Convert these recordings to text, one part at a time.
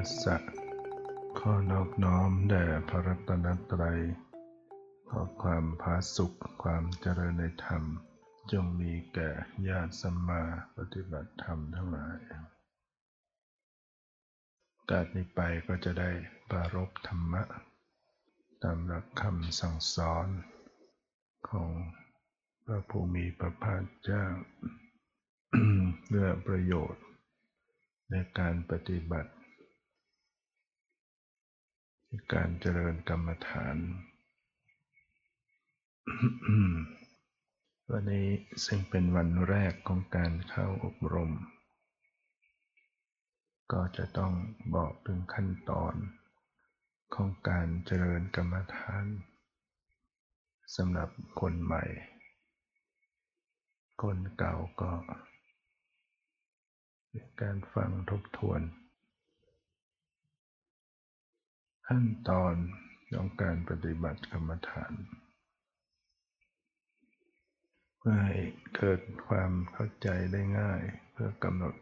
ทยสสะขอนอบน้อมแด่พระรัตนตรัย ขอความผาสุขความเจริญในธรรม จงมีแก่ญาติสัมมาปฏิบัติธรรมทั้งหลายการนี้ไปก็จะได้ปรารบธรรมะ ตามหลักคำสั่งสอน ของพระภูมิพระภาคเจ้าเพื่อประโยชน์ ในการปฏิบัติ การเจริญกรรมฐาน วันนี้ซึ่งเป็นวันแรกของการเข้าอบรม ก็จะต้องบอกถึงขั้นตอนของการเจริญกรรมฐานสำหรับคนใหม่ คนเก่าก็การฟังทบทวน ขั้นตอนของการปฏิบัติกรรมฐาน เพื่อให้เกิดความเข้าใจได้ง่าย เพื่อกำหนด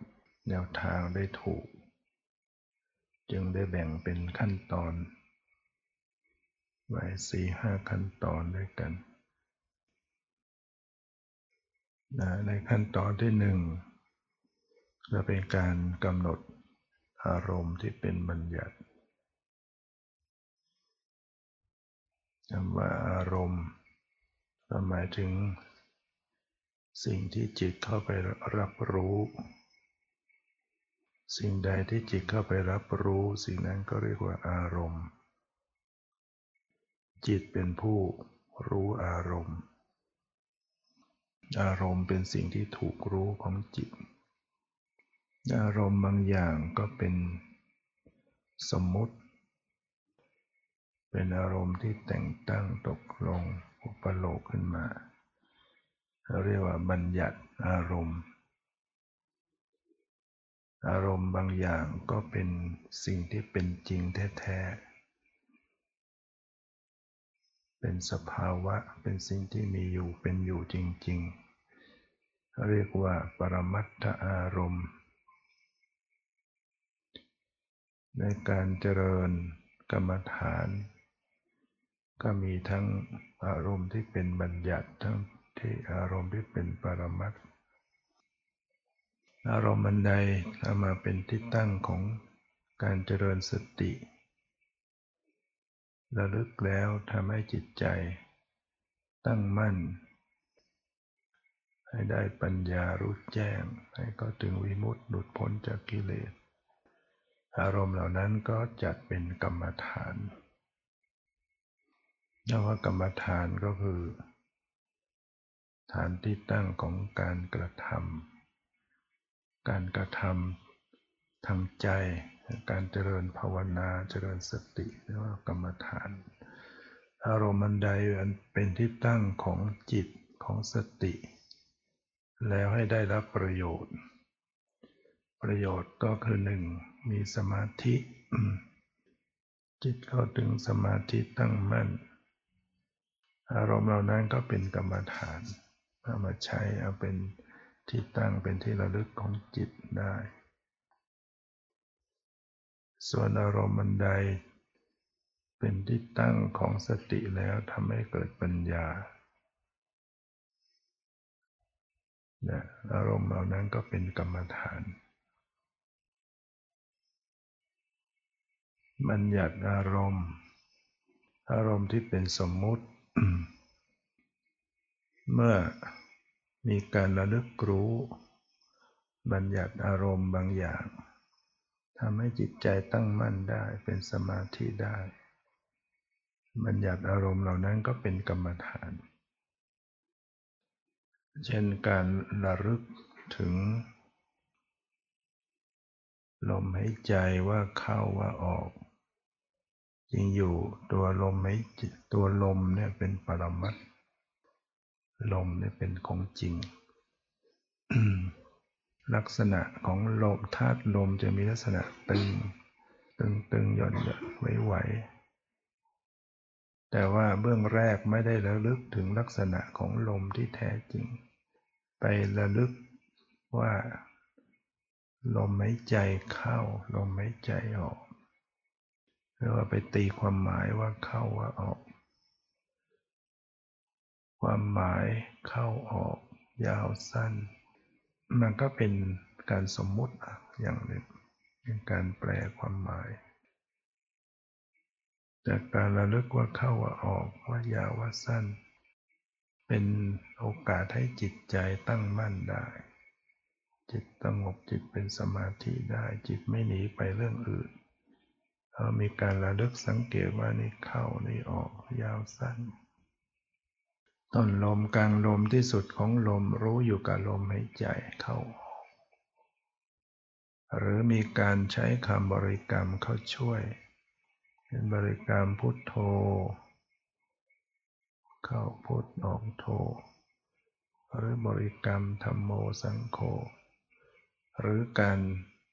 แนวทางได้ถูก จึงได้แบ่งเป็นขั้นตอนไว้สี่ห้าขั้นตอนด้วยกันในขั้นตอนที่หนึ่งจะเป็นการกำหนดอารมณ์ที่เป็นบัญญัติ คำว่าอารมณ์หมายถึง สิ่งที่จิตเข้าไปรับรู้ สิ่งใดที่จิตเข้าไปรับรู้ สิ่งนั้นก็เรียกว่าอารมณ์ จิตเป็นผู้รู้อารมณ์ อารมณ์เป็นสิ่งที่ถูกรู้ของจิต อารมณ์บางอย่างก็เป็นสมมติ เป็นอารมณ์ที่แต่งตั้งตกลงอุปโลกขึ้นมาเราเรียกว่าบัญญัติอารมณ์ อารมณ์บางอย่างก็เป็นสิ่งที่เป็นจริงแท้ๆ เป็นสภาวะเป็นสิ่งที่มีอยู่เป็นอยู่จริง ๆ เรียกว่าปรมัตถอารมณ์ ในการเจริญกรรมฐาน ก็มีทั้งอารมณ์ที่เป็นบัญญัติทั้งที่อารมณ์ที่เป็นปรมัตอารมณ์บันใดเอามาเป็นที่ตั้งของการเจริญสติระลึกแล้วทำให้จิตใจ ตั้งมั่น ให้ได้ปัญญารู้แจ้ง ให้ก็ถึงวิมุตติหลุดพ้นจากกิเลส อารมณ์เหล่านั้นก็จัดเป็นกรรมฐาน เรียกว่ากรรมฐานก็คือ ฐานที่ตั้งของการกระทำการกระทำทางใจ การเจริญภาวนาเจริญสติเรียกว่ากรรมฐาน อารมณ์ันใดอันเป็นที่ตั้งของจิตของสติ แล้วให้ได้รับประโยชน์ ประโยชน์ก็คือหนึ่งมีสมาธิจิตเข้าถึงสมาธิตั้งมั่น อารมณ์เหล่านั้นก็เป็นกรรมฐานเอามาใช้เอาเป็นที่ตั้งเป็นที่ระลึกของจิตได้ ส่วนอารมณ์มันใด เป็นที่ตั้งของสติแล้วทำให้เกิดปัญญาอารมณ์เหล่านั้นก็เป็นกรรมฐาน บัญญัติอารมณ์ อารมณ์ที่เป็นสมมุติ เมื่อมีการระลึกรู้ บัญญัติอารมณ์บางอย่างทำให้จิตใจตั้งมั่นได้เป็นสมาธิได้ บัญญัติอารมณ์เหล่านั้นก็เป็นกรรมฐาน เช่นการระลึกถึง ลมหายใจว่าเข้าว่าออก จริงอยู่ตัวลมไม่ตัวลมเนี่ยเป็นปรมัตลมเนี่ยเป็นของจริง ลักษณะของลมธาตุลมจะมีลักษณะตึง ตึงตึงหย่อนหย่อนไหวไหวแต่ว่าเบื้องแรกไม่ได้ระลึกถึงลักษณะของลมที่แท้จริง ไประลึกว่า ลมหายใจเข้า ลมหายใจออก หรือว่าไปตีความหมายว่าเข้าว่าออก ความหมายเข้าออก ยาวสั้น มันก็เป็นการสมมุติอย่างหนึ่งเป็นการแปลความหมาย จากการระลึกว่าเข้าว่าออกว่ายาวว่าสั้น เป็นโอกาสให้จิตใจตั้งมั่นได้จิตสงบจิตเป็นสมาธิได้จิตไม่หนีไปเรื่องอื่น มีการระลึกสังเกตว่านี่เข้านี่ออกยาวสั้น ต้นลมกลางลมที่สุดของลมรู้อยู่กับลมหายใจเข้าออกหรือมีการใช้คำบริกรรมเข้าช่วยเป็นบริกรรมพุทโธ เข้าพุทออกโธหรือบริกรรมธรรมโมสังโฆหรือการ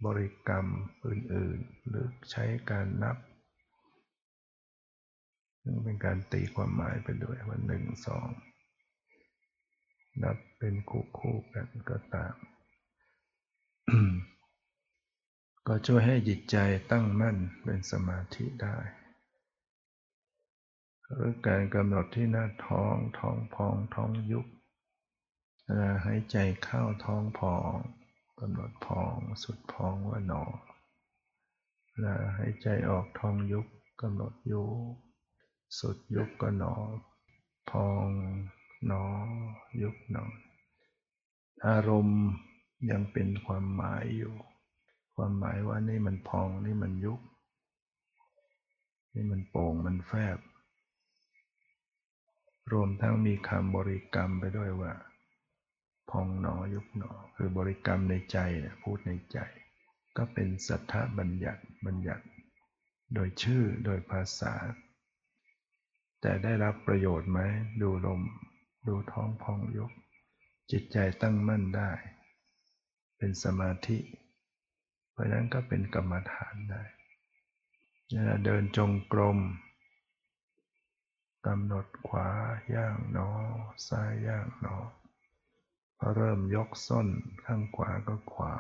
บริกรรมอื่นๆ หรือใช้การนับ ซึ่งเป็นการตีความหมายไปด้วยว่าหนึ่งสองนับเป็นคู่คู่กันก็ตาม ก็ช่วยให้จิตใจตั้งมั่นเป็นสมาธิได้ หรือการกำหนดที่หน้าท้องท้องพองท้องยุบเวลาหายใจเข้าท้องพอง กำหนดพองสุดพองว่าหนอเวลาหายใจออกท้องยุบกำหนดยุบสุดยุบก็หนอ พองหนอ ยุบหนอ อารมณ์ยังเป็นความหมายอยู่ ความหมายว่านี่มันพองนี่มันยุบนี่มันโป่งมันแฟบ รวมทั้งมีคำบริกรรมไปด้วยว่า พองหนอยุบหนอคือบริกรรมในใจพูดในใจ ก็เป็นสัทธบัญญัติบัญญัติ โดยชื่อโดยภาษา แต่ได้รับประโยชน์ไหมดูลม ดูท้องพองยุบจิตใจตั้งมั่นได้ เป็นสมาธิ เพราะนั้นก็เป็นกรรมฐานได้เดินจงกรมกำหนดขวาย่างหนอ ซ้ายย่างหนอพอ เริ่มยกส้นข้างขวาก็ขวา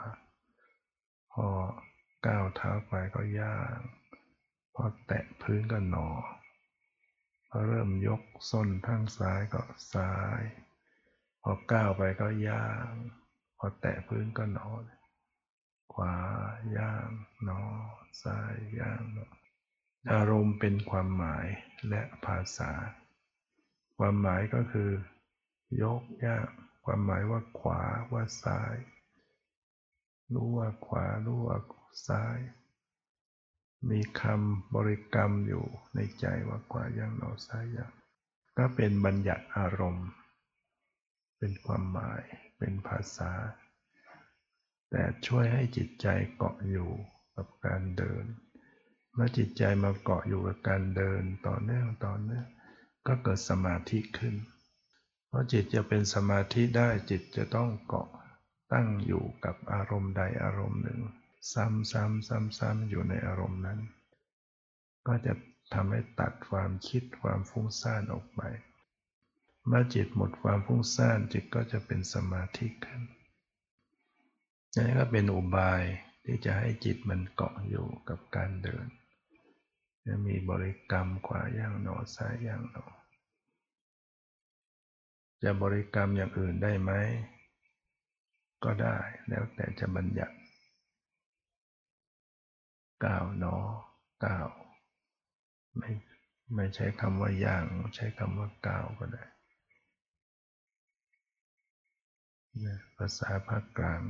พอก้าวเท้าไปก็ย่าง พอแตะพื้นก็หนอ พอเริ่มยกส้นข้างซ้ายก็ซ้าย พอก้าวไปก็ย่าง พอแตะพื้นก็หนอ ขวาย่างหนอ ซ้ายย่างหนออารมณ์เป็นความหมายและภาษา ความหมายก็คือ ยกย่าง ความหมายว่าขวาว่าซ้าย รู้ว่าขวา รู้ว่าซ้าย มีคำบริกรรมอยู่ในใจว่าขวาอย่างหนอซ้ายอย่าง ก็เป็นบัญญัติอารมณ์ เป็นความหมาย เป็นภาษา แต่ช่วยให้จิตใจเกาะอยู่กับการเดิน เมื่อจิตใจมาเกาะอยู่กับการเดินต่อเนื่องต่อเนื่องก็เกิดสมาธิขึ้น ราะจิตจะเป็นสมาธิได้จิตจะต้องเกาะตั้งอยู่กับอารมณ์ใดอารมณ์หนึ่ง ซ้ำซ้ำซ้ำซ้ำอยู่ในอารมณ์นั้น ก็จะทำให้ตัดความคิดความฟุ้งซ่านออกไป เมื่อจิตหมดความฟุ้งซ่านจิตก็จะเป็นสมาธิขึ้นนี่ก็เป็นอุบายที่จะให้จิตมันเกาะอยู่กับการเดินจะมีบริกรรมขวาย่างหนอซ้ายย่างหนอ จะบริกรรมอย่างอื่นได้ไหม ก็ได้แล้วแต่จะบัญญัติก้าวหนอก้าวไม่ไม่ใช้คำว่าย่าง ใช้คำว่าก้าวก็ได้ภาษาภาคกลาง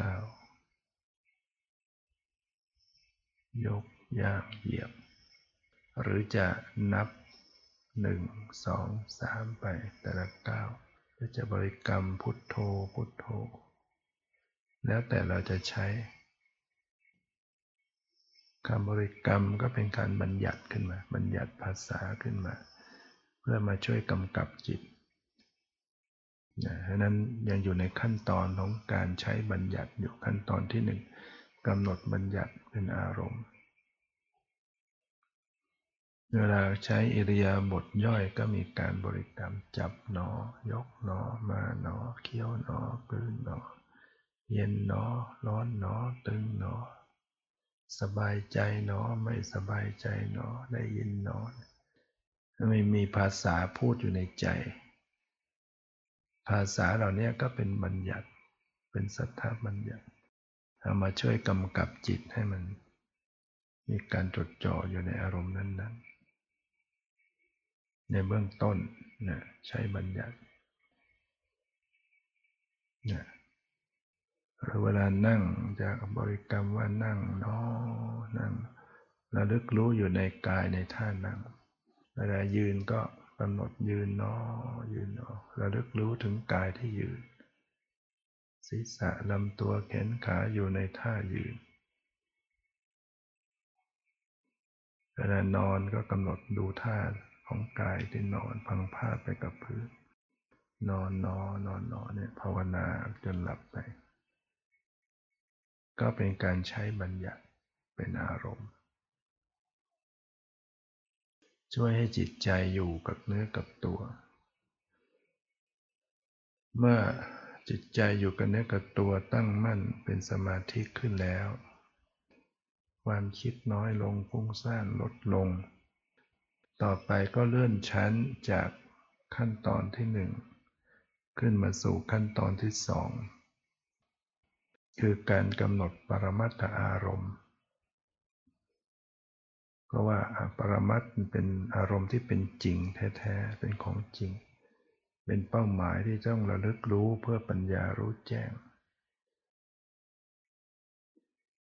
ก้าวยกย่างเหยียบ หรือจะนับ หนึ่งสองสามไปแต่ละก้าวก็จะบริกรรมพุทโธพุทโธ แล้วแต่เราจะใช้คำบริกรรมก็เป็นการบัญญัติขึ้นมา บัญญัติภาษาขึ้นมา เพื่อมาช่วยกำกับจิตนะฉะนั้นยังอยู่ในขั้นตอนของการใช้บัญญัติอยู่ขั้นตอนที่หนึ่งกำหนดบัญญัติเป็นอารมณ์ เวลาใช้อิริยาบถย่อยก็มีการบริกรรมจับหนอ ยกหนอ มาหนอ เคี้ยวหนอกลืนหนอ เย็นหนอ ร้อนหนอ ตึงหนอ สบายใจหนอ ไม่สบายใจหนอ ได้ยินหนอไม่มีภาษาพูดอยู่ในใจ ภาษาเหล่านี้ก็เป็นบัญญัติ เป็นสัทธาบัญญัติเอามาช่วยกำกับจิตให้มัน มีการจดจ่ออยู่ในอารมณ์นั้น ๆ ในเบื้องต้นนะใช้บัญญัตินะหรือเวลานั่งจะบริกรรมว่านั่งนอนั่งระลึกรู้อยู่ในกายในท่านั่งเวลายืนก็กำหนดยืนนอยืนนอระลึกรู้ถึงกายที่ยืน ศีรษะลำตัวแขนขาอยู่ในท่ายืนเวลานอนก็กำหนดดูท่า ของกายที่นอนพังผ้าไปกับพื้น นอนนอนนอนนอนเนี่ยภาวนาจนหลับไป ก็เป็นการใช้บัญญัติเป็นอารมณ์ ช่วยให้จิตใจอยู่กับเนื้อกับตัว เมื่อจิตใจอยู่กับเนื้อกับตัวตั้งมั่นเป็นสมาธิขึ้นแล้ว ความคิดน้อยลงฟุ้งซ่านลดลง ต่อไปก็เลื่อนชั้นจากขั้นตอนที่หนึ่งขึ้นมาสู่ขั้นตอนที่สองคือการกำหนดปรมัตถอารมณ์ เพราะว่าปรมัตเป็นอารมณ์ที่เป็นจริงแท้ๆ เป็นของจริง เป็นเป้าหมายที่ต้องระลึกรู้เพื่อปัญญารู้แจ้ง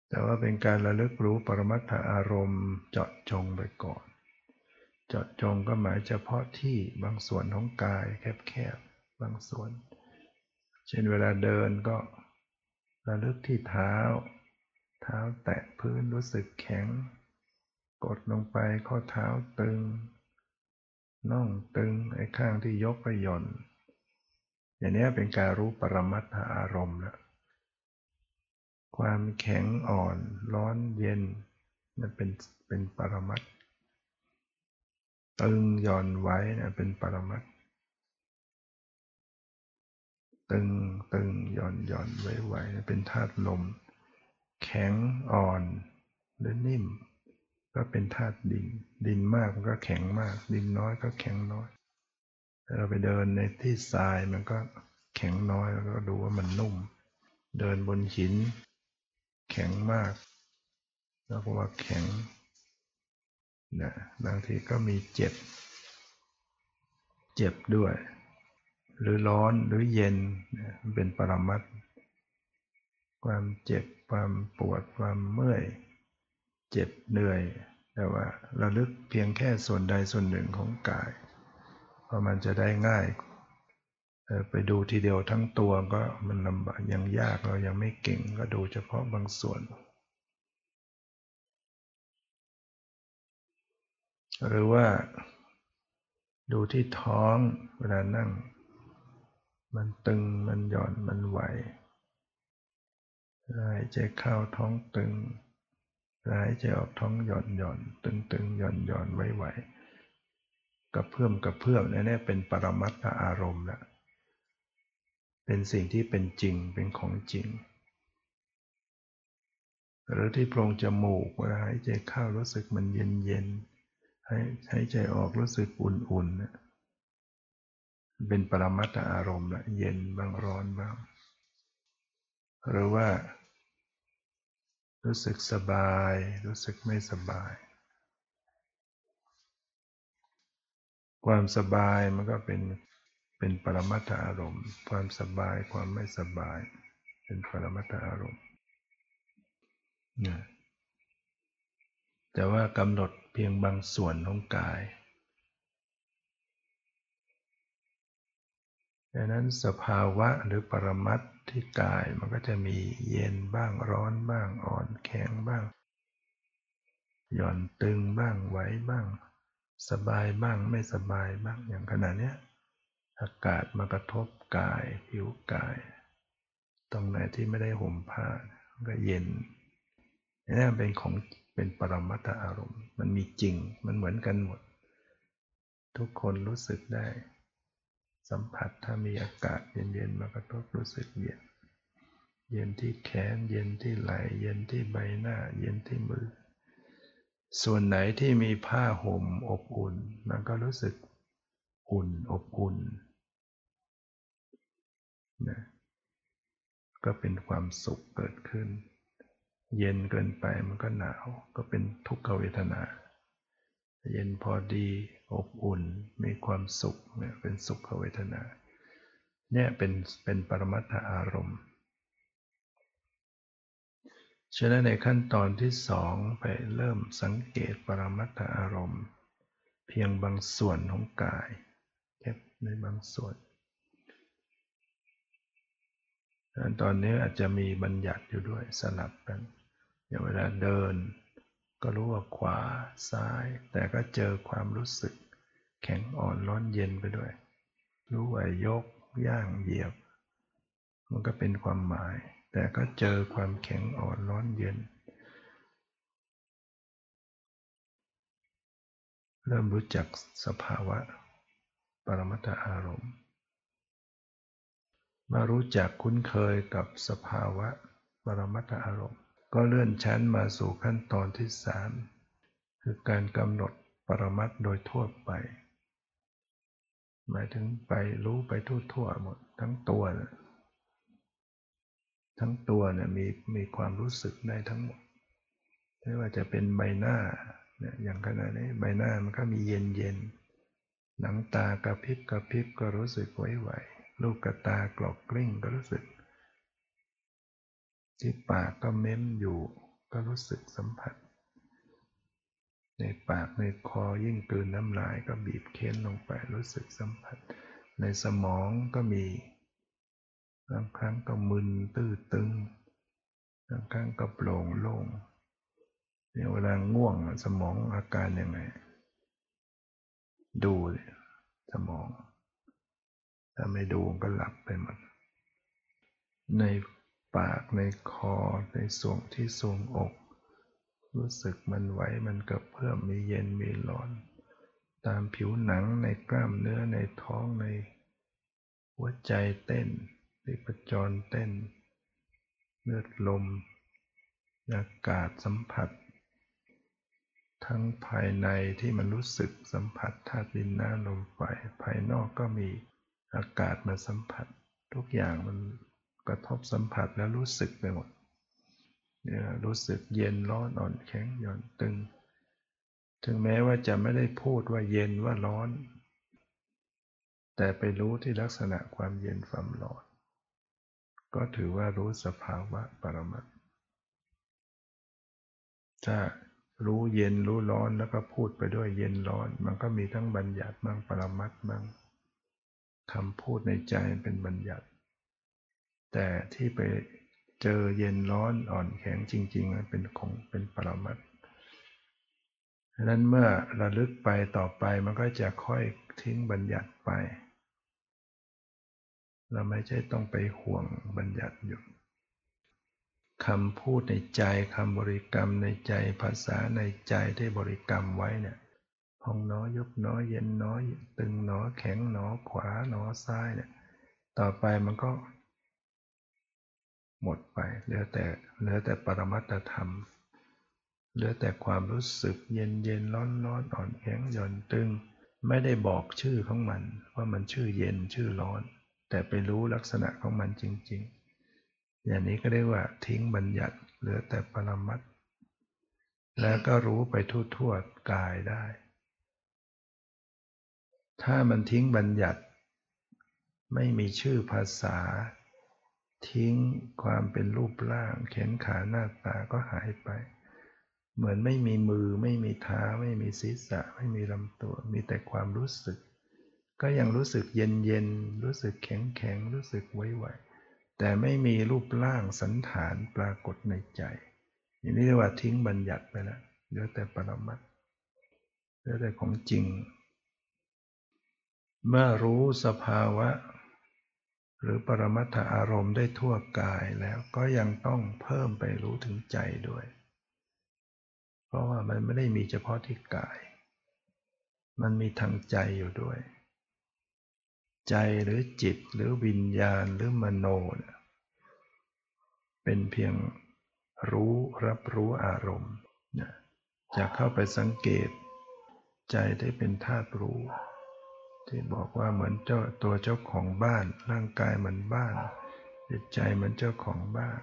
แต่ว่าเป็นการระลึกรู้ปรมัตถอารมณ์เจาะจงไปก่อน เจาะจงก็หมายเฉพาะที่บางส่วนของกายแคบๆบางส่วน เช่นเวลาเดินก็ระลึกที่เท้า เท้าแตะพื้นรู้สึกแข็ง กดลงไปข้อเท้าตึงน่องตึงไอ้ข้างที่ยกไปหย่อน อย่างนี้เป็นการรู้ปรมัตถอารมณ์แล้วความแข็งอ่อนร้อนเย็นมันเป็นเป็นปรมัต ตึงหย่อนไว้นะเป็นปรมัตตึงตึงหย่อนหย่อนไว้ไว้เป็นธาตุลม แข็งอ่อนหรือนิ่ม ก็เป็นธาตุดิน ดินมากมันก็แข็งมาก ดินน้อยก็แข็งน้อยถ้าเราไปเดินในที่ทรายมันก็แข็งน้อยแล้วก็ดูว่ามันนุ่ม เดินบนหิน แข็งมาก แล้วก็ว่าแข็ง นะบางทีก็มีเจ็บ เจ็บด้วย หรือร้อนหรือเย็นเป็นปรมัตความเจ็บความปวดความเมื่อย เจ็บเหนื่อย แต่ว่าระลึกเพียงแค่ส่วนใดส่วนหนึ่งของกายเพราะมันจะได้ง่ายไปดูทีเดียวทั้งตัวก็มันลำบากยังยากเรายังไม่เก่งก็ดูเฉพาะบางส่วน หรือว่าดูที่ท้องเวลานั่ง มันตึงมันหย่อนมันไหวหายใจเข้าท้องตึงหายใจออกท้องหย่อนหย่อนตึงตึงหย่อนหย่อนไหวไหวกระเพื่อมกระเพื่อมนี่เป็นปรมัตถอารมณ์ละเป็นสิ่งที่เป็นจริงเป็นของจริง หรือที่โพรงจมูกเวลาหายใจเข้ารู้สึกมันเย็นเย็น หายใจออกรู้สึกอุ่นๆ เป็นปรมัตถอารมณ์ละเย็นบ้างร้อนบ้าง หรือว่า รู้สึกสบาย รู้สึกไม่สบาย ความสบายมันก็เป็นเป็นปรมัตถอารมณ์ ความสบายความไม่สบาย เป็นปรมัตถอารมณ์นะแต่ว่ากำหนด พียงบางส่วนของกายดังนั้นสภาวะหรือปรมัตที่กายมันก็จะมีเย็นบ้างร้อนบ้างอ่อนแข็งบ้าง หย่อนตึงบ้างไหวบ้าง สบายบ้างไม่สบายบ้างอย่างขณะนี้อากาศมากระทบกายผิวกาย ตรงไหนที่ไม่ได้ห่มผ้าก็เย็นนี่เป็นของ เป็นปรมัตถอารมณ์ มันมีจริง มันเหมือนกันหมด ทุกคนรู้สึกได้ สัมผัสถ้ามีอากาศเย็นๆมากระทบรู้สึกเย็น เย็นที่แขน เย็นที่ไหล่ เย็นที่ใบหน้า เย็นที่มือ ส่วนไหนที่มีผ้าห่มอบอุ่น มันก็รู้สึกอุ่นอบอุ่นนะก็เป็นความสุขเกิดขึ้น เย็นเกินไปมันก็หนาวก็เป็นทุกขเวทนา เย็นพอดีอบอุ่นมีความสุขเนี่ยเป็นสุขเวทนาเนี่ยเป็นเป็นปรมัตถอารมณ์ ฉะนั้นในขั้นตอนที่สองไปเริ่มสังเกตปรมัตถอารมณ์ เพียงบางส่วนของกายแค่ในบางส่วนตอนนี้อาจจะมีบัญญัติอยู่ด้วยสลับกัน อย่างเวลาเดิน ก็รู้ว่าขวาซ้าย แต่ก็เจอความรู้สึก แข็งอ่อนร้อนเย็นไปด้วย รู้ว่ายกย่างเหยียบ มันก็เป็นความหมาย แต่ก็เจอความแข็งอ่อนร้อนเย็น เริ่มรู้จักสภาวะ ปรมัตถอารมณ์มารู้จักคุ้นเคยกับสภาวะปรมัตถอารมณ์ ก็เลื่อนชั้นมาสู่ขั้นตอนที่สามคือการกำหนดปรมัตโดยทั่วไป หมายถึงไปรู้ไปทั่วๆหมดทั้งตัวนะทั้งตัวเนี่ยมีมีความรู้สึกได้ทั้งหมดไม่ว่าจะเป็นใบหน้าเนี่ยอย่างขณะนี้ใบหน้ามันก็มีเย็นเย็นหนังตากระพริบกระพริบก็รู้สึกไหวๆลูกกระตากรอกกลิ้งก็รู้สึก ที่ปากก็เม้มอยู่ ก็รู้สึกสัมผัส ในปากในคอยิ่งกลืนน้ำลายก็บีบเค้นลงไปรู้สึกสัมผัส ในสมองก็มีบางครั้งก็มึนตื้อตึงบางครั้งก็โปร่งโล่งเนี่ยเวลาง่วงสมองอาการยังไง ดูสมอง ถ้าไม่ดูก็หลับไปหมด ใน ปากในคอในส่วงที่ทรงอก รู้สึกมันไหวมันกระเพื่อมมีเย็นมีร้อน ตามผิวหนังในกล้ามเนื้อในท้องใน หัวใจเต้นในประจรเต้น เลือดลม อากาศสัมผัส ทั้งภายในที่มันรู้สึกสัมผัสธาตุดินน้ำลมไฟภายนอกก็มีอากาศมาสัมผัส ทุกอย่างมัน กระทบสัมผัสแล้วรู้สึกไปหมดเนี่ยรู้สึกเย็นร้อนอ่อนแข็งหย่อนตึง ถึงแม้ว่าจะไม่ได้พูดว่าเย็นว่าร้อน แต่ไปรู้ที่ลักษณะความเย็นความร้อน ก็ถือว่ารู้สภาวะปรมัตถ้ารู้เย็นรู้ร้อนแล้วก็พูดไปด้วยเย็นร้อน มันก็มีทั้งบัญญัติบ้างปรมัตบ้างคำพูดในใจเป็นบัญญัติ แต่ที่ไปเจอเย็นร้อนอ่อนแข็งจริงๆมันเป็นของเป็นปรมัตดังนั้นเมื่อระลึกไปต่อไปมันก็จะค่อยทิ้งบัญญัติไป เราไม่ใช่ต้องไปห่วงบัญญัติอยู่คำพูดในใจคำบริกรรมในใจภาษาในใจที่บริกรรมไว้เนี่ยพองหนอยุบหนอยเย็นหนอยตึงหนอแข็งหนอขวาหนอซ้ายเนี่ยต่อไปมันก็ หมดไปเหลือแต่เหลือแต่ปรมัตธรรมเหลือแต่ความรู้สึกเย็นเย็นร้อนร้อนอ่อนแข็งหย่อนตึง ไม่ได้บอกชื่อของมัน ว่ามันชื่อเย็นชื่อร้อน แต่ไปรู้ลักษณะของมันจริง ๆ อย่างนี้ก็เรียกว่าทิ้งบัญญัติ เหลือแต่ปรมัตแล้วก็รู้ไปทั่วๆกายได้ ถ้ามันทิ้งบัญญัติ ไม่มีชื่อภาษา ทิ้งความเป็นรูปร่างแขนขาหน้าตาก็หายไป เหมือนไม่มีมือไม่มีเท้า ไม่มีศีรษะ ไม่มีลำตัว มีแต่ความรู้สึก ก็ยังรู้สึกเย็นเย็นรู้สึกแข็งแข็งรู้สึกไหวไหวแต่ไม่มีรูปร่างสันฐานปรากฏในใจ อย่างนี้เรียกว่าทิ้งบัญญัติไปแล้วเหลือแต่ปรมัตเหลือแต่ของจริง เมื่อรู้สภาวะ หรือปรมัตถอารมณ์ได้ทั่วกายแล้วก็ยังต้องเพิ่มไปรู้ถึงใจด้วย เพราะว่ามันไม่ได้มีเฉพาะที่กาย มันมีทางใจอยู่ด้วย ใจหรือจิตหรือวิญญาณหรือมโนเนี่ยเป็นเพียงรู้รับรู้อารมณ์จะเข้าไปสังเกต ใจได้เป็นธาตุรู้ ที่บอกว่าเหมือนเจ้าตัวเจ้าของบ้าน ร่างกายเหมือนบ้าน จิตใจเหมือนเจ้าของบ้าน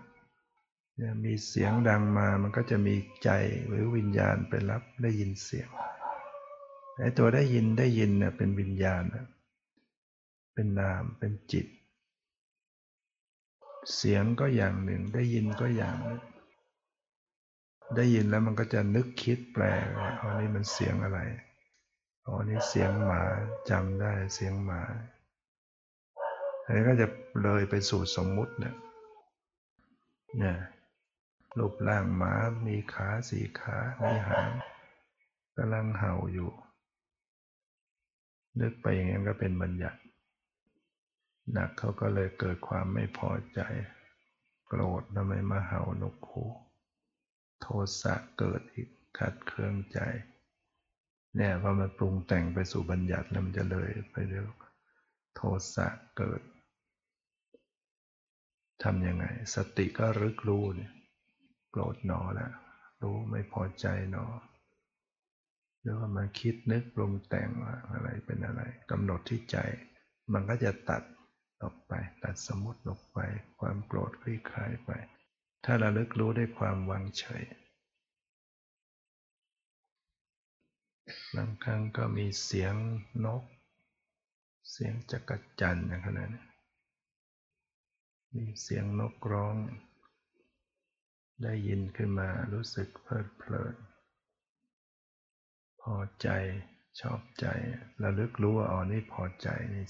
เนี่ยมีเสียงดังมามันก็จะมีใจหรือวิญญาณไปรับได้ยินเสียงไอ้ตัวได้ยินได้ยินเนี่ยเป็นวิญญาณเป็นนามเป็นจิต เสียงก็อย่างหนึ่งได้ยินก็อย่างหนึ่งได้ยินแล้วมันก็จะนึกคิดแปลว่าอ๋อนี่มันเสียงอะไร อ๋อนี่เสียงหมาจำได้เสียงหมาอันนี้ก็จะเลยไปสู่สมมุติเนี่ยเนี่ยรูปร่างหมา มีขาสี่ขา มีหางกำลังเห่าอยู่ นึกไปอย่างนี้ก็เป็นบัญญัติ หนักเขาก็เลยเกิดความไม่พอใจ โกรธทำไมมาเห่านกคูโทสะเกิดอีกขัดเครื่องใจ เนี่ยพอมันปรุงแต่งไปสู่บัญญัติแล้วมันจะเลยไปเรื่อยโทสะเกิดทำยังไง สติก็รึกรู้เนี่ยโกรธหนอแล้วรู้ไม่พอใจหนอหรือว่ามาคิดนึกปรุงแต่งว่าอะไรเป็นอะไรกำหนดที่ใจ มันก็จะตัดออกไป ตัดสมมติออกไป ความโกรธคลี่คลายไป ถ้าเระลึกรู้ด้ความวางเฉย บางครั้งก็มีเสียงนก เสียงจักรจันอย่างนั้นมีเสียงนกร้อง ได้ยินขึ้นมารู้สึกเพลิดเพลิน พอใจชอบใจระลึกรู้ว่าอ๋อนี่พอใจนี่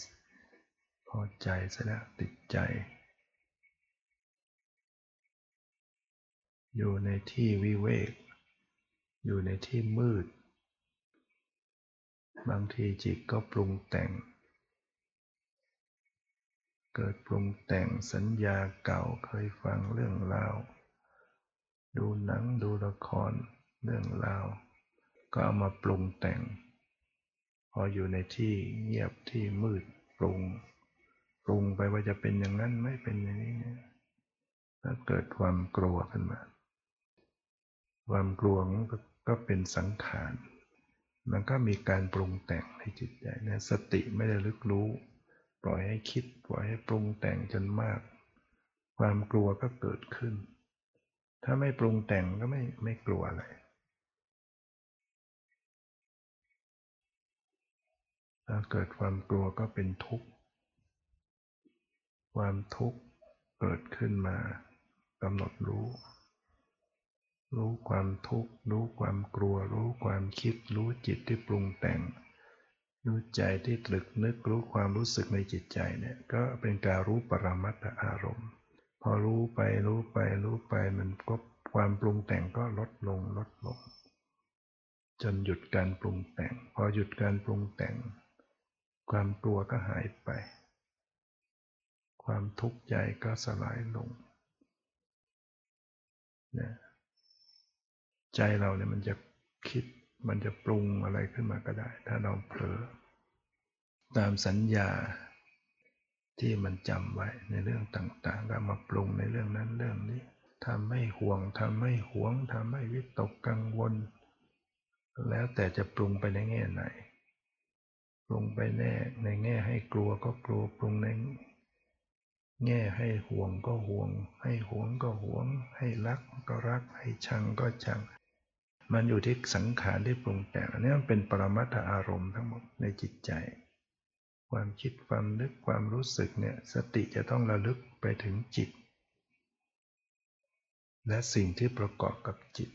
พอใจซะแล้วติดใจ อยู่ในที่วิเวก อยู่ในที่มืด บางทีจิตก็ปรุงแต่ง เกิดปรุงแต่งสัญญาเก่าเคยฟังเรื่องราว ดูหนังดูละครเรื่องราว ก็เอามาปรุงแต่ง พออยู่ในที่เงียบที่มืดปรุง ปรุงไปว่าจะเป็นอย่างนั้นไม่เป็นอย่างนี้ถ้าเกิดความกลัวขึ้นมา ความกลัวก็เป็นสังขาร มันก็มีการปรุงแต่งในจิตใจนะสติไม่ได้ลึกรู้ ปล่อยให้คิดปล่อยให้ปรุงแต่งจนมาก ความกลัวก็เกิดขึ้น ถ้าไม่ปรุงแต่งก็ไม่ไม่กลัวอะไรถ้าเกิดความกลัวก็เป็นทุกข์ ความทุกข์เกิดขึ้นมากำหนดรู้ รู้ความทุกข์ รู้ความกลัว รู้ความคิด รู้จิตที่ปรุงแต่ง รู้ใจที่ตรึกนึก รู้ความรู้สึกในจิตใจเนี่ย ก็เป็นการรู้ปรมัตถอารมณ์ พอรู้ไปรู้ไปรู้ไปมันก็ความปรุงแต่งก็ลดลงลดลง จนหยุดการปรุงแต่ง พอหยุดการปรุงแต่ง ความกลัวก็หายไป ความทุกข์ใจก็สลายลงนะ ใจเราเนี่ยมันจะคิดมันจะปรุงอะไรขึ้นมาก็ได้ ถ้าเราเผลอ ตามสัญญาที่มันจำไว้ในเรื่องต่างๆก็มาปรุงในเรื่องนั้นเรื่องนี้ทำให้ห่วงทำให้หวงทำให้วิตกกังวล แล้วแต่จะปรุงไปในแง่ไหน ปรุงไปแน่ในแง่ให้กลัวก็กลัวปรุงในแง่ให้ห่วงก็ห่วง ให้หวงก็หวง ให้รักก็รัก ให้ชังก็ชัง มันอยู่ที่สังขารที่ปรุงแต่งอันนี้มันเป็นปรมัตถอารมณ์ทั้งหมดในจิตใจ ความคิดความนึกความรู้สึกเนี่ยสติจะต้องระลึกไปถึงจิต และสิ่งที่ประกอบกับจิต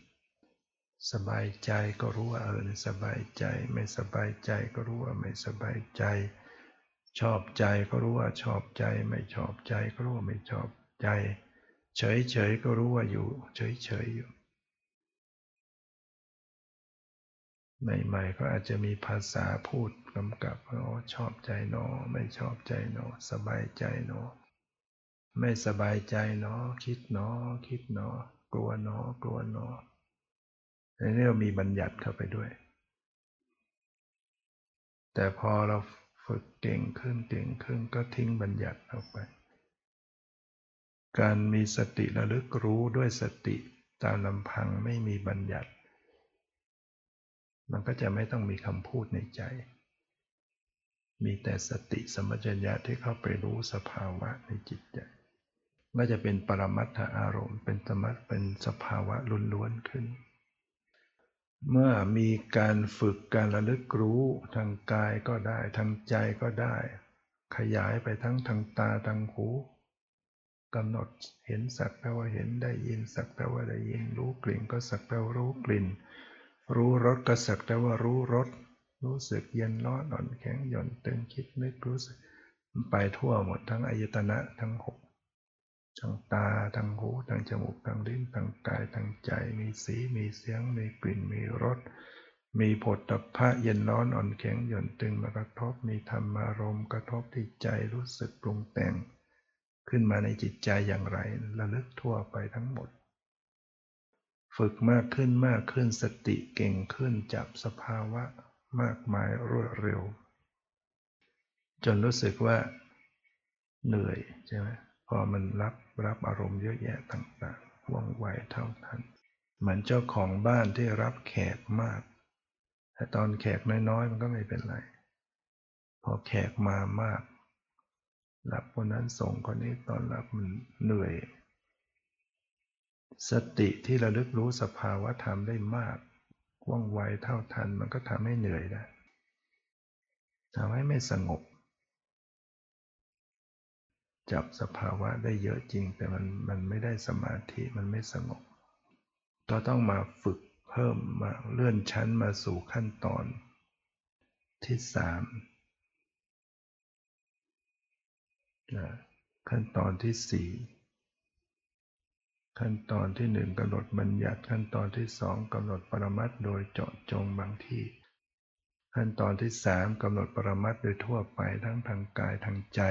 สบายใจก็รู้ว่าเออสบายใจ ไม่สบายใจก็รู้ว่าไม่สบายใจ ชอบใจก็รู้ว่าชอบใจ ไม่ชอบใจก็รู้ว่าไม่ชอบใจ เฉยเฉยก็รู้ว่าอยู่ เฉยเฉยอยู่ ใหม่ๆก็อาจจะมีภาษาพูดกำกับว่าชอบใจหนอ ไม่ชอบใจหนอ สบายใจหนอ ไม่สบายใจหนอ คิดหนอ คิดหนอ กลัวหนอ กลัวหนอในนี้เรามีบัญญัติเข้าไปด้วย แต่พอเราฝึกเก่งขึ้นเก่งขึ้นก็ทิ้งบัญญัติออกไป การมีสติระลึกรู้ด้วยสติตามลำพังไม่มีบัญญัติ มันก็จะไม่ต้องมีคำพูดในใจ มีแต่สติสมัญญะที่เข้าไปรู้สภาวะในจิตใจก็จะเป็นปรมัตถอารมณ์ เป็นธรรมะเป็นสภาวะล้วนๆขึ้น เมื่อมีการฝึกการระลึกรู้ทางกายก็ได้ทางใจก็ได้ ขยายไปทั้งทางตาทางหูกำหนดเห็นสักแปลว่าเห็นได้ยินสักแปลว่าได้ยินรู้กลิ่นก็สักแปลว่ารู้กลิ่น รู้รสก็สักแปลว่ารู้รสรู้สึกเย็นร้อนอ่อนแข็งหย่อนตึงคิดนึกรู้สึกไปทั่วหมดทั้งอายตนะทั้งหกทางตาทางหูทางจมูกทางลิ้นทางกายทางใจมีสีมีเสียง มีกลิ่นมีรสมีผลตภะเย็นร้อนอ่อนแข็งหย่อนตึงมากระทบมีธรรมารมกระทบที่ใจรู้สึกปรุงแต่ง ขึ้นมาในจิตใจอย่างไรระลึกทั่วไปทั้งหมด ฝึกมากขึ้นมากขึ้นสติเก่งขึ้นจับสภาวะมากมายรวดเร็ว จนรู้สึกว่าเหนื่อยใช่ไหมพอมันรับรับอารมณ์เยอะแยะต่างๆว่องไวเท่าทันเหมือนเจ้าของบ้านที่รับแขกมาก แต่ตอนแขกน้อยๆ มันก็ไม่เป็นไร พอแขกมามาก รับคนนั้นส่งคนนี้ตอนรับมันเหนื่อย สติที่ระลึกรู้สภาวะธรรมได้มากว่องไวเท่าทันมันก็ทำให้เหนื่อยได้ทำให้ไม่สงบ จับสภาวะได้เยอะจริง แต่มันมันไม่ได้สมาธิมันไม่สงบก็ต้องมาฝึกเพิ่มมาเลื่อนชั้นมาสู่ขั้นตอน ที่สามขั้นตอนที่สี่ ขั้นตอนที่หนึ่งกำหนดบัญญัติขั้นตอนที่สองกำหนดปรมัตโดยเจาะจงบางที่ ขั้นตอนที่สามกำหนดปรมัตโดยทั่วไปทั้งทางกายทางใจ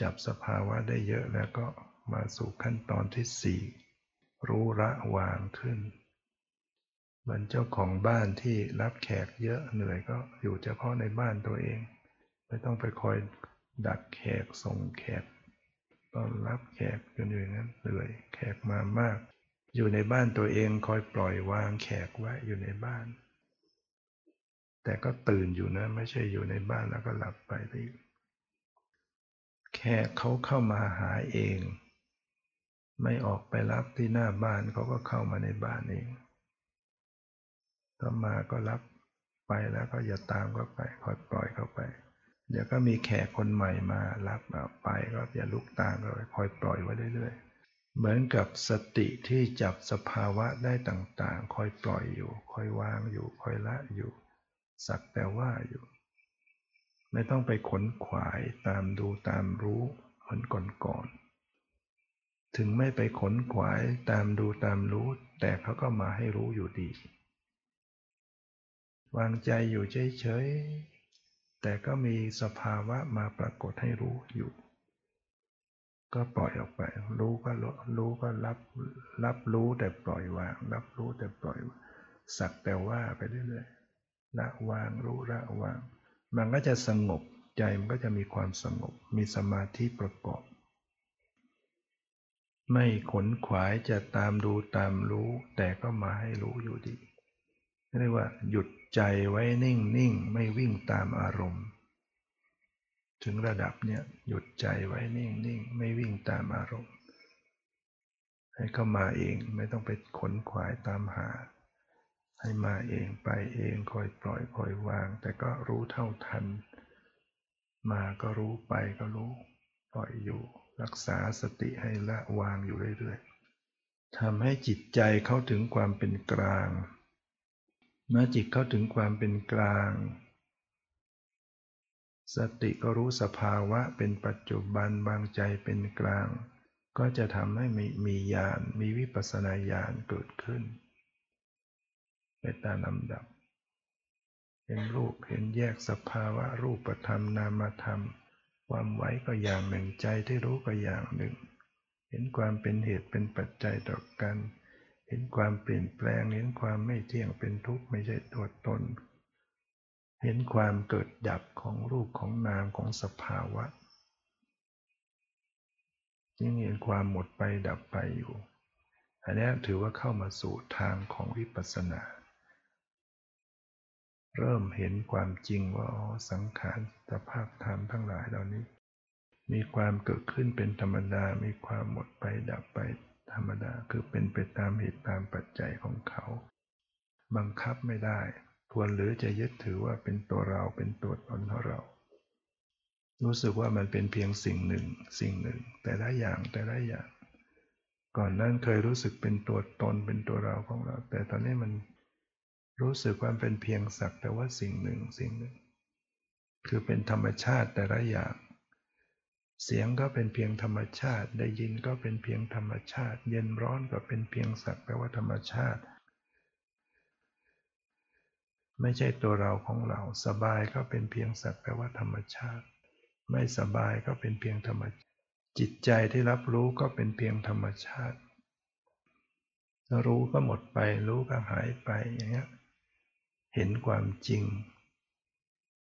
จับสภาวะได้เยอะแล้วก็มาสู่ขั้นตอนที่สี่รู้ละวางขึ้นเหมือนเจ้าของบ้านที่รับแขกเยอะเหนื่อยก็อยู่เฉพาะในบ้านตัวเอง ไม่ต้องไปคอยดักแขกส่งแขก ต้อนรับแขกกันอยู่นั้นเลยแขกมามาก อยู่ในบ้านตัวเองคอยปล่อยวางแขกไว้อยู่ในบ้าน แต่ก็ตื่นอยู่นะ ไม่ใช่อยู่ในบ้านแล้วก็หลับไปที่แขกเขาเข้ามาหาเอง ไม่ออกไปรับที่หน้าบ้านเขาก็เข้ามาในบ้านเองถ้ามาก็รับไปแล้วก็อย่าตามก็ไปคอยปล่อยเขาไป เดี๋ยวก็มีแขกคนใหม่มารับไปก็อย่าลุกตามก็คอยปล่อยไว้เรื่อยๆ เหมือนกับสติที่จับสภาวะได้ต่างๆ คอยปล่อยอยู่ คอยวางอยู่ คอยละอยู่ สักแต่ว่าอยู่ ไม่ต้องไปขนขวายตามดูตามรู้เหมือนก่อนๆ ถึงไม่ไปขนขวายตามดูตามรู้ แต่เขาก็มาให้รู้อยู่ดี วางใจอยู่เฉยๆ แต่ก็มีสภาวะมาปรากฏให้รู้อยู่ ก็ปล่อยออกไป รู้ก็รู้ก็รับรับรู้แต่ปล่อยวาง รับรู้แต่ปล่อย สักแต่ว่าไปเรื่อยๆละวางรู้ละวาง มันก็จะสงบใจมันก็จะมีความสงบ มีสมาธิประกอบ ไม่ขนขวายจะตามดูตามรู้ แต่ก็มาให้รู้อยู่ดีเรียกว่าหยุด ใจไว้นิ่งนิ่งไม่วิ่งตามอารมณ์ ถึงระดับเนี้ยหยุดใจไว้นิ่งนิ่งไม่วิ่งตามอารมณ์ ให้เข้ามาเองไม่ต้องไปขนขวายตามหา ให้มาเองไปเองคอยปล่อยคอยวาง แต่ก็รู้เท่าทัน มาก็รู้ไปก็รู้ปล่อยอยู่รักษาสติให้ละวางอยู่เรื่อยๆทำให้จิตใจเข้าถึงความเป็นกลาง เมื่อจิตเข้าถึงความเป็นกลาง สติก็รู้สภาวะเป็นปัจจุบันบางใจเป็นกลาง ก็จะทำให้มีมีญาณมีวิปัสสนาญาณเกิดขึ้น ไปตามลำดับ เห็นรูปเห็นแยกสภาวะรูปธรรมนามธรรม ความไว้ก็อย่างหนึ่งใจที่รู้ก็อย่างหนึ่ง เห็นความเป็นเหตุเป็นปัจจัยต่อกันเเห็นความเปลี่ยนแปลง เห็นความไม่เที่ยงเป็นทุกข์ไม่ใช่ตัวตน เห็นความเกิดดับของรูปของนามของสภาวะยังเห็นความหมดไปดับไปอยู่ อันนี้ถือว่าเข้ามาสู่ทางของวิปัสสนา เริ่มเห็นความจริงว่าอ๋อสังขารสภาพธรรมทั้งหลายเหล่านี้ มีความเกิดขึ้นเป็นธรรมดา มีความหมดไปดับไป ธรรมดาคือเป็นไปตามเหตุตามปัจจัยของเขา บังคับไม่ได้ควรหรือจะยึดถือว่าเป็นตัวเราเป็นตัวตนของเรา รู้สึกว่ามันเป็นเพียงสิ่งหนึ่ง สิ่งหนึ่ง แต่ละอย่างแต่ละอย่าง ก่อนนั้นเคยรู้สึกเป็นตัวตนเป็นตัวเราของเรา แต่ตอนนี้มันรู้สึกว่าเป็นเพียงสักแต่ว่าสิ่งหนึ่งสิ่งหนึ่ง คือเป็นธรรมชาติแต่ละอย่าง เสียงก็เป็นเพียงธรรมชาติ ได้ยินก็เป็นเพียงธรรมชาติ เย็นร้อนก็เป็นเพียงสักแต่ว่าธรรมชาติ ไม่ใช่ตัวเราของเรา สบายก็เป็นเพียงสักแต่ว่าธรรมชาติ ไม่สบายก็เป็นเพียงธรรมชาติ จิตใจที่รับรู้ก็เป็นเพียงธรรมชาติ รู้ก็หมดไป รู้ก็หายไปอย่างเงี้ย เห็นความจริง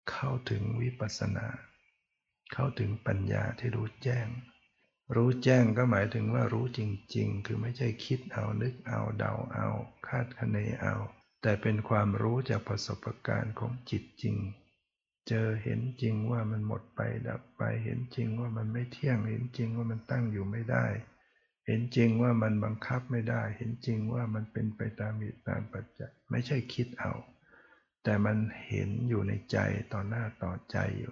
เข้าถึงวิปัสสนา เข้าถึงปัญญาที่รู้แจ้ง รู้แจ้งก็หมายถึงว่ารู้จริง ๆ คือไม่ใช่คิดเอานึกเอาเดาเอา คาดคะเนเอา แต่เป็นความรู้จากประสบการณ์ของจิตจริง เจอเห็นจริงว่ามันหมดไปดับไป เห็นจริงว่ามันไม่เที่ยง เห็นจริงว่ามันตั้งอยู่ไม่ได้ เห็นจริงว่ามันบังคับไม่ได้ เห็นจริงว่ามันเป็นไปตามเหตุตามปัจจัย ไม่ใช่คิดเอา แต่มันเห็นอยู่ในใจต่อหน้าต่อใจอยู่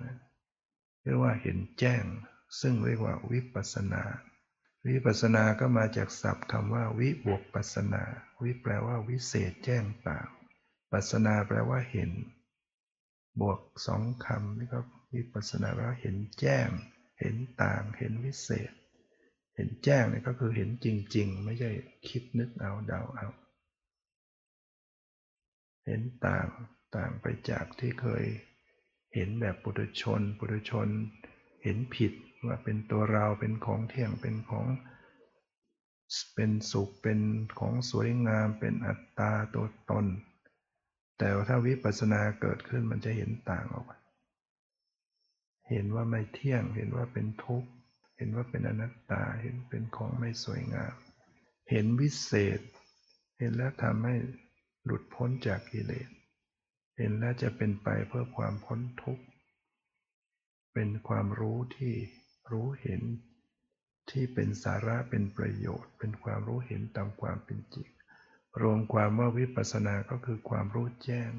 เรียกว่าเห็นแจ้ง ซึ่งเรียกว่าวิปัสนา วิปัสสนาก็มาจากศัพท์คำว่า วิบวกปัสนา วิแปลว่าวิเศษแจ้งต่าง ปัสนาแปลว่าเห็น บวกสองคำนี่ก็วิปัสนาแปลว่าเห็นแจ้ง เห็นต่าง เห็นวิเศษ เห็นแจ้งนี่ก็คือเห็นจริง ๆ ไม่ใช่คิดนึกเอาเดาเอาเห็นต่างต่างไปจากที่เคย เห็นแบบปุถุชน ปุถุชน เห็นผิดว่าเป็นตัวเราเป็นของเที่ยงเป็นของเป็นสุขเป็นของสวยงามเป็นอัตตาตัวตน แต่ถ้าวิปัสสนาเกิดขึ้นมันจะเห็นต่างออกมาเห็นว่าไม่เที่ยงเห็นว่าเป็นทุกข์ เห็นว่าเป็นอนัตตาเห็นเป็นของไม่สวยงาม เห็นวิเศษ เห็นแล้วทำให้หลุดพ้นจากกิเลส เห็นแล้วจะเป็นไปเพื่อความพ้นทุกข์ เป็นความรู้ที่รู้เห็นที่เป็นสาระเป็นประโยชน์ เป็นความรู้เห็นตามความเป็นจริง รวมความว่าวิปัสสนาก็คือความรู้แจ้ง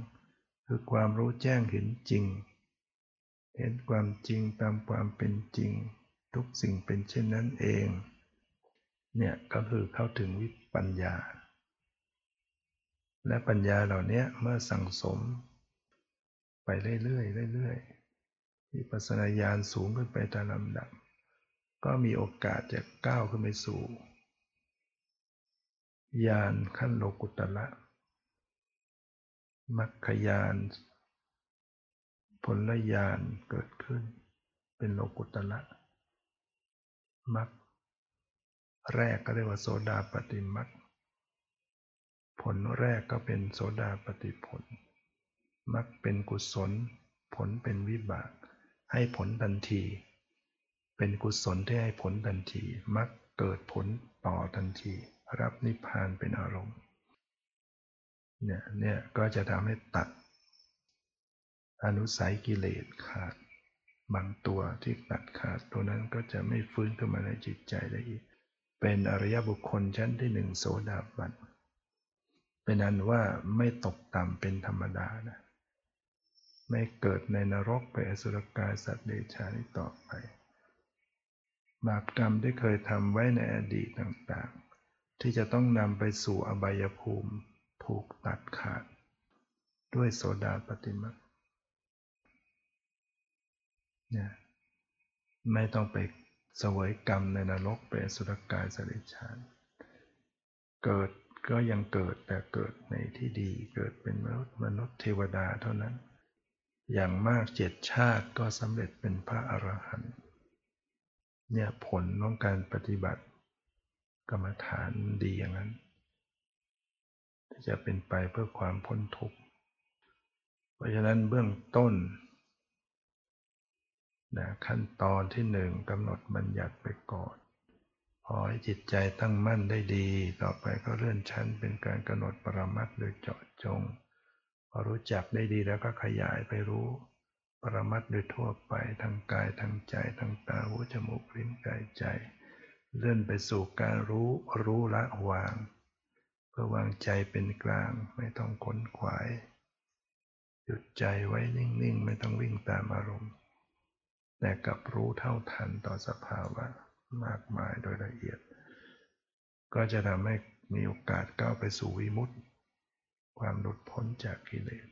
คือความรู้แจ้งเห็นจริง เห็นความจริงตามความเป็นจริง ทุกสิ่งเป็นเช่นนั้นเอง เนี่ยก็คือเข้าถึงวิปัญญา และปัญญาเหล่านี้เมื่อสั่งสม ไปเรื่อยๆเรื่อยๆวิปัสสนาญาณสูงขึ้นไปตามลำดับ ก็มีโอกาสจะก้าวขึ้นไปสู่ญาณขั้นโลกุตละมัคคยาน ผลญาณเกิดขึ้น เป็นโลกุตละมัคแรกก็เรียกว่าโสดาปฏิมัคผลแรกก็เป็นโสดาปฏิผล มักเป็นกุศล ผลเป็นวิบาก ให้ผลทันที เป็นกุศลที่ให้ผลทันทีมักเกิดผลต่อทันที รับนิพพานเป็นอารมณ์ เนี่ยเนี่ยก็จะทำให้ตัด อนุสัยกิเลสขาด บางตัวที่ตัดขาดตัวนั้นก็จะไม่ฟื้นขึ้นมาในจิตใจได้อีก เป็นอริยบุคคลชั้นที่หนึ่งโสดาบันเป็นอันว่าไม่ตกต่ำเป็นธรรมดานะ ไม่เกิดในนรกไปอสุรกายสัตว์เดชานี้ต่อไป บาปกรรมที่เคยทำไว้ในอดีตต่างๆ ที่จะต้องนำไปสู่อบายภูมิถูกตัดขาด ด้วยโสดาปฏิมาเนี่ยไม่ต้องไปสวยกรรมในนรกเป็นสุรกายสริชานเกิดก็ยังเกิดแต่เกิดในที่ดีเกิดเป็นมนุษย์มนุษย์เทวดาเท่านั้น อย่างมากเจ็ดชาติก็สำเร็จเป็นพระอรหันต์เนี่ยผลของการปฏิบัติ กรรมฐานดีอย่างนั้น ที่จะเป็นไปเพื่อความพ้นทุกข์ เพราะฉะนั้นเบื้องต้นนะขั้นตอนที่หนึ่งกำหนดบัญญัติไปก่อนพอให้จิตใจตั้งมั่นได้ดี ต่อไปก็เลื่อนชั้นเป็นการกำหนดปรมัตโดยเจาะจง พอรู้จักได้ดีแล้วก็ขยายไปรู้ ปรมัตถ์โดยทั่วไปทางกายทางใจทางตาหูจมูกลิ้นกายใจ เลื่อนไปสู่การรู้รู้ละวาง เพื่อวางใจเป็นกลางไม่ต้องขนขวาย หยุดใจไว้นิ่งๆ ไม่ต้องวิ่งตามอารมณ์ แต่กลับรู้เท่าทันต่อสภาวะมากมายโดยละเอียด ก็จะทำให้มีโอกาสก้าวไปสู่วิมุตติ ความหลุดพ้นจากกิเลส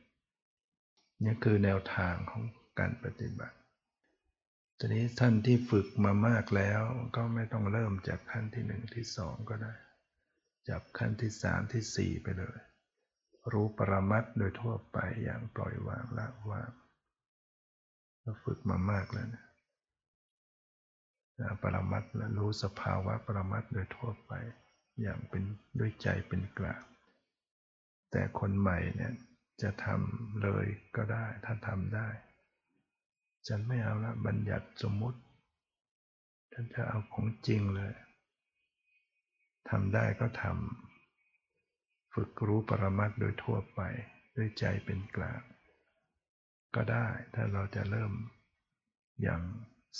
นี่คือแนวทางของการปฏิบัติ ทีนี้ท่านที่ฝึกมามากแล้วก็ไม่ต้องเริ่มจากขั้นที่หนึ่งที่สองก็ได้จับขั้นที่สามที่สี่ไปเลย รู้ปรมัตโดยทั่วไปอย่างปล่อยวางละวางเราฝึกมามากแล้วนะปรมัตและรู้สภาวะปรมัตโดยทั่วไป อย่างเป็นด้วยใจเป็นกลาง แต่คนใหม่เนี่ยจะทำเลยก็ได้ ถ้าทำได้ ฉันไม่เอาละบัญญัติสมมุติ ฉันจะเอาของจริงเลยทำได้ก็ทำฝึกรู้ปรมัตโดยทั่วไปด้วยใจเป็นกลางก็ได้ถ้าเราจะเริ่มอย่าง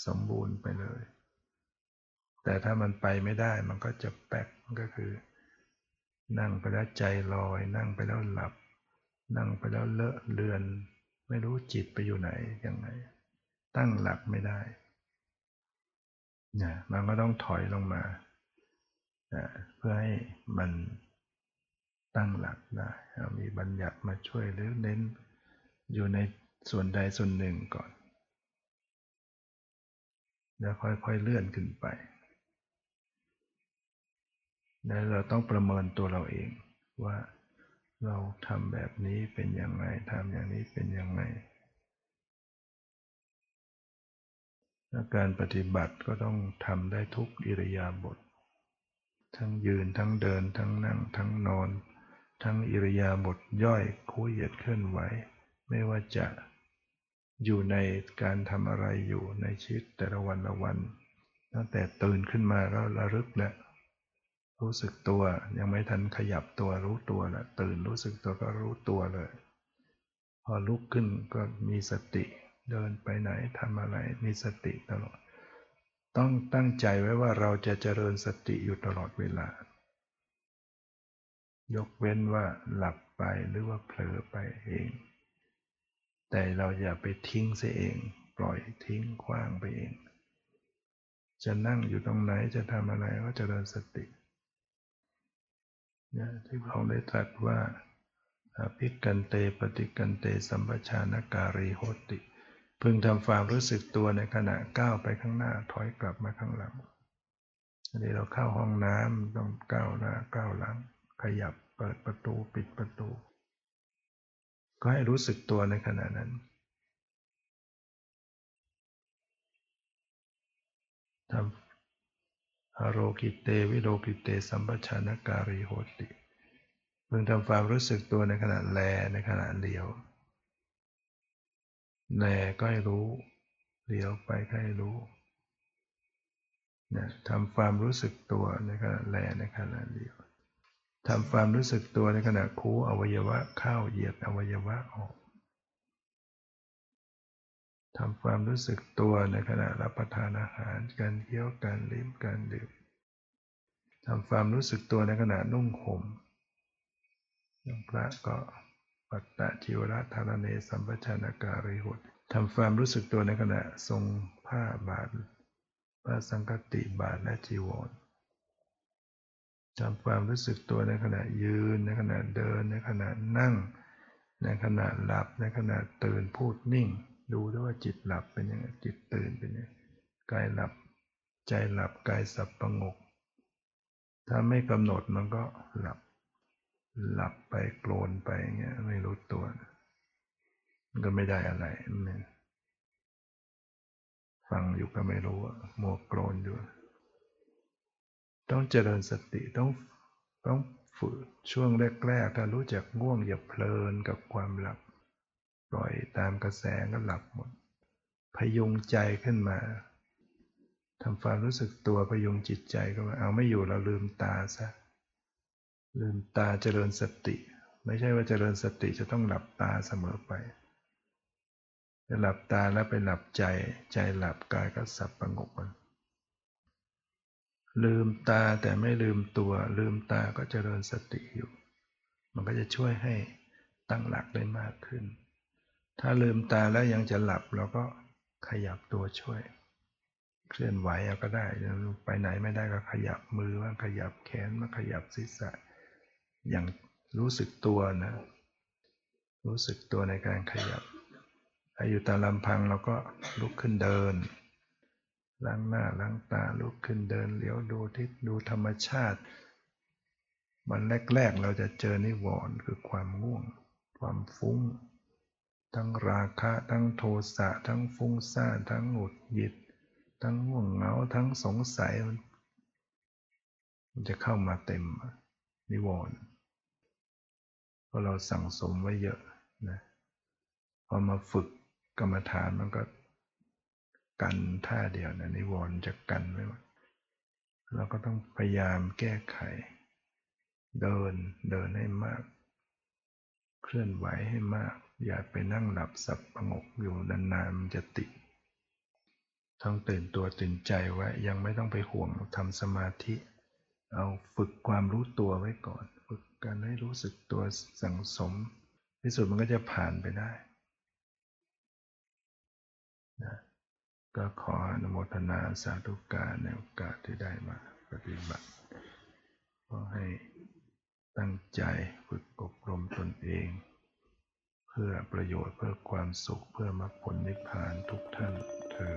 สมบูรณ์ไปเลย แต่ถ้ามันไปไม่ได้มันก็จะแปกก็คือ นั่งไปแล้วใจลอย นั่งไปแล้วหลับ นั่งไปแล้วเลอะเลือน ไม่รู้จิตไปอยู่ไหนยังไง ตั้งหลักไม่ได้นะมันก็ต้องถอยลงมานะเพื่อให้มันตั้งหลักได้มีบัญญัติมาช่วยหรือเน้นอยู่ในส่วนใดส่วนหนึ่งก่อน แล้วค่อยๆเลื่อนขึ้นไป และเราต้องประเมินตัวเราเองว่าเราทำแบบนี้เป็นยังไงทำอย่างนี้เป็นยังไงการปฏิบัติก็ต้องทำได้ทุกอิริยาบถทั้งยืนทั้งเดิน ทั้งนั่ง ทั้งนอน ทั้งอิริยาบถย่อยคู่เหยียดเคลื่อนไหว ไม่ว่าจะอยู่ในการทำอะไรอยู่ในชีวิตแต่ละวันละวันตั้งแต่ตื่นขึ้นมาก็ระลึกแล้ว รู้สึกตัวยังไม่ทันขยับตัวรู้ตัวแล้วตื่นรู้สึกตัวก็รู้ตัวเลย พอลุกขึ้นก็มีสติ เดินไปไหนทำอะไรมีสติตลอด ต้องตั้งใจไว้ว่าเราจะเจริญสติอยู่ตลอดเวลา ยกเว้นว่าหลับไปหรือว่าเผลอไปเอง แต่เราอย่าไปทิ้งเสียเอง ปล่อยทิ้งคว้างไปเอง จะนั่งอยู่ตรงไหนจะทำอะไรก็เจริญสติ นะที่พระองค์ได้ตรัสว่าอภิกันเตปฏิกันเตสัมปชานการีโหติ พึงทำความรู้สึกตัวในขณะก้าวไปข้างหน้าถอยกลับมาข้างหลังอันนี้เราเข้าห้องน้ำต้องก้าวหน้าก้าวหลัง ขยับเปิดประตูปิดประตู ก็ให้รู้สึกตัวในขณะนั้นทำ โรกิเตวิโรกิเตสัมปชานการีโหติเพิ่งทำความรู้สึกตัวในขณะแลในขณะเดียวแลก็ให้รู้เลี้ยวไปก็ให้รู้นะทำความรู้สึกตัวในขณะแลในขณะเดียวทำความรู้สึกตัวในขณะคูอวัยวะเข้าเหยียดอวัยวะออก ทำความรู้สึกตัวในขณะรับประทานอาหาร การเคี้ยว การลิ้ม การดื่มทำความรู้สึกตัวในขณะนุ่งห่มอย่างพระก็ปัตตะจิวรธารเนสัมปชานาการิหุตทำความรู้สึกตัวในขณะทรงผ้าบาทผ้าสังกติบาทและจีวรทำความรู้สึกตัวในขณะยืน ในขณะเดิน ในขณะนั่ง ในขณะหลับ ในขณะตื่นพูดนิ่ง ดูด้วยว่าจิตหลับเป็นยังไงจิตตื่นเป็นยังไงกายหลับ ใจหลับกายสับประงก ถ้าไม่กำหนดมันก็หลับ หลับไปโกรนไปเงี้ยไม่รู้ตัว มันก็ไม่ได้อะไรมันฟังอยู่ก็ไม่รู้มัวโกรนอยู่ ต้องเจริญสติต้องต้องฝึกช่วงแรกๆถ้ารู้จักง่วงอย่าเพลินกับความหลับ ปล่อยตามกระแสก็หลับหมด พยุงใจขึ้นมาทำความรู้สึกตัวพยุงจิตใจก็ว่าเอาไม่อยู่เราลืมตาซะลืมตาเจริญสติ ไม่ใช่ว่าเจริญสติจะต้องหลับตาเสมอไปจะหลับตาแล้วไปหลับใจ ใจหลับกายก็สับประงกมันลืมตาแต่ไม่ลืมตัว ลืมตาก็เจริญสติอยู่ มันก็จะช่วยให้ตั้งหลักได้มากขึ้น ถ้าลืมตาแล้วยังจะหลับเราก็ขยับตัวช่วย เคลื่อนไหวก็ได้ไปไหนไม่ได้ก็ขยับมือว่าขยับแขนมาขยับศีรษะ อย่างรู้สึกตัวนะ รู้สึกตัวในการขยับถ้าอยู่ตามลำพังเราก็ลุกขึ้นเดินล้างหน้าล้างตาลุกขึ้นเดินเลี้ยวดูทิศดูธรรมชาติวันแรก ๆ เราจะเจอนิวรณ์คือความง่วง ความฟุ้ง ทั้งราคะทั้งโทสะทั้งฟุ้งซ่านทั้งหงุดหงิด ทั้งง่วงเหงาทั้งสงสัยมันจะเข้ามาเต็มนิวรณ์เพราะเราสั่งสมไว้เยอะนะพอมาฝึกกรรมฐานมันก็กันท่าเดียวนะนิวรณ์จะกันไว้หมดเราก็ต้องพยายามแก้ไข เดินเดินให้มาก เคลื่อนไหวให้มาก อย่าไปนั่งหลับสับประงกอยู่นานๆมันจะติดต้องตื่นตัวตื่นใจไว้ยังไม่ต้องไปห่วงทำสมาธิ เอาฝึกความรู้ตัวไว้ก่อน ฝึกการให้รู้สึกตัวสังสม ที่สุดมันก็จะผ่านไปได้นะก็ขออนุโมทนาสาธุการในโอกาสที่ได้มาปฏิบัติขอให้ตั้งใจฝึกอบรมตนเอง พื่อประโยชน์เพื่อความสุขเพื่อมรรคผลนิพพานทุกท่านเธอ